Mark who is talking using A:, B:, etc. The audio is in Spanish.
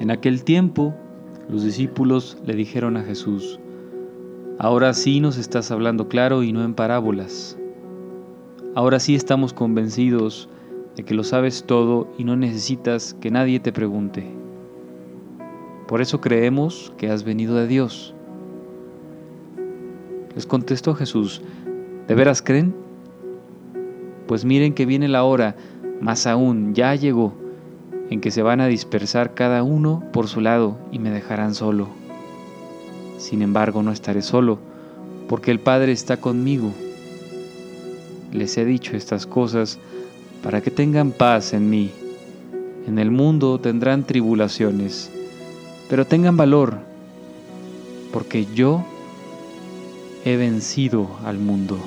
A: En aquel tiempo, los discípulos le dijeron a Jesús, Ahora sí nos estás hablando claro y no en parábolas. Ahora sí estamos convencidos de que lo sabes todo y no necesitas que nadie te pregunte. Por eso creemos que has venido de Dios. Les contestó Jesús, ¿de veras creen? Pues miren que viene la hora, más aún ya llegó, en que se van a dispersar cada uno por su lado y me dejarán solo. Sin embargo, no estaré solo, porque el Padre está conmigo. Les he dicho estas cosas para que tengan paz en mí. En el mundo tendrán tribulaciones, pero tengan valor, porque yo he vencido al mundo.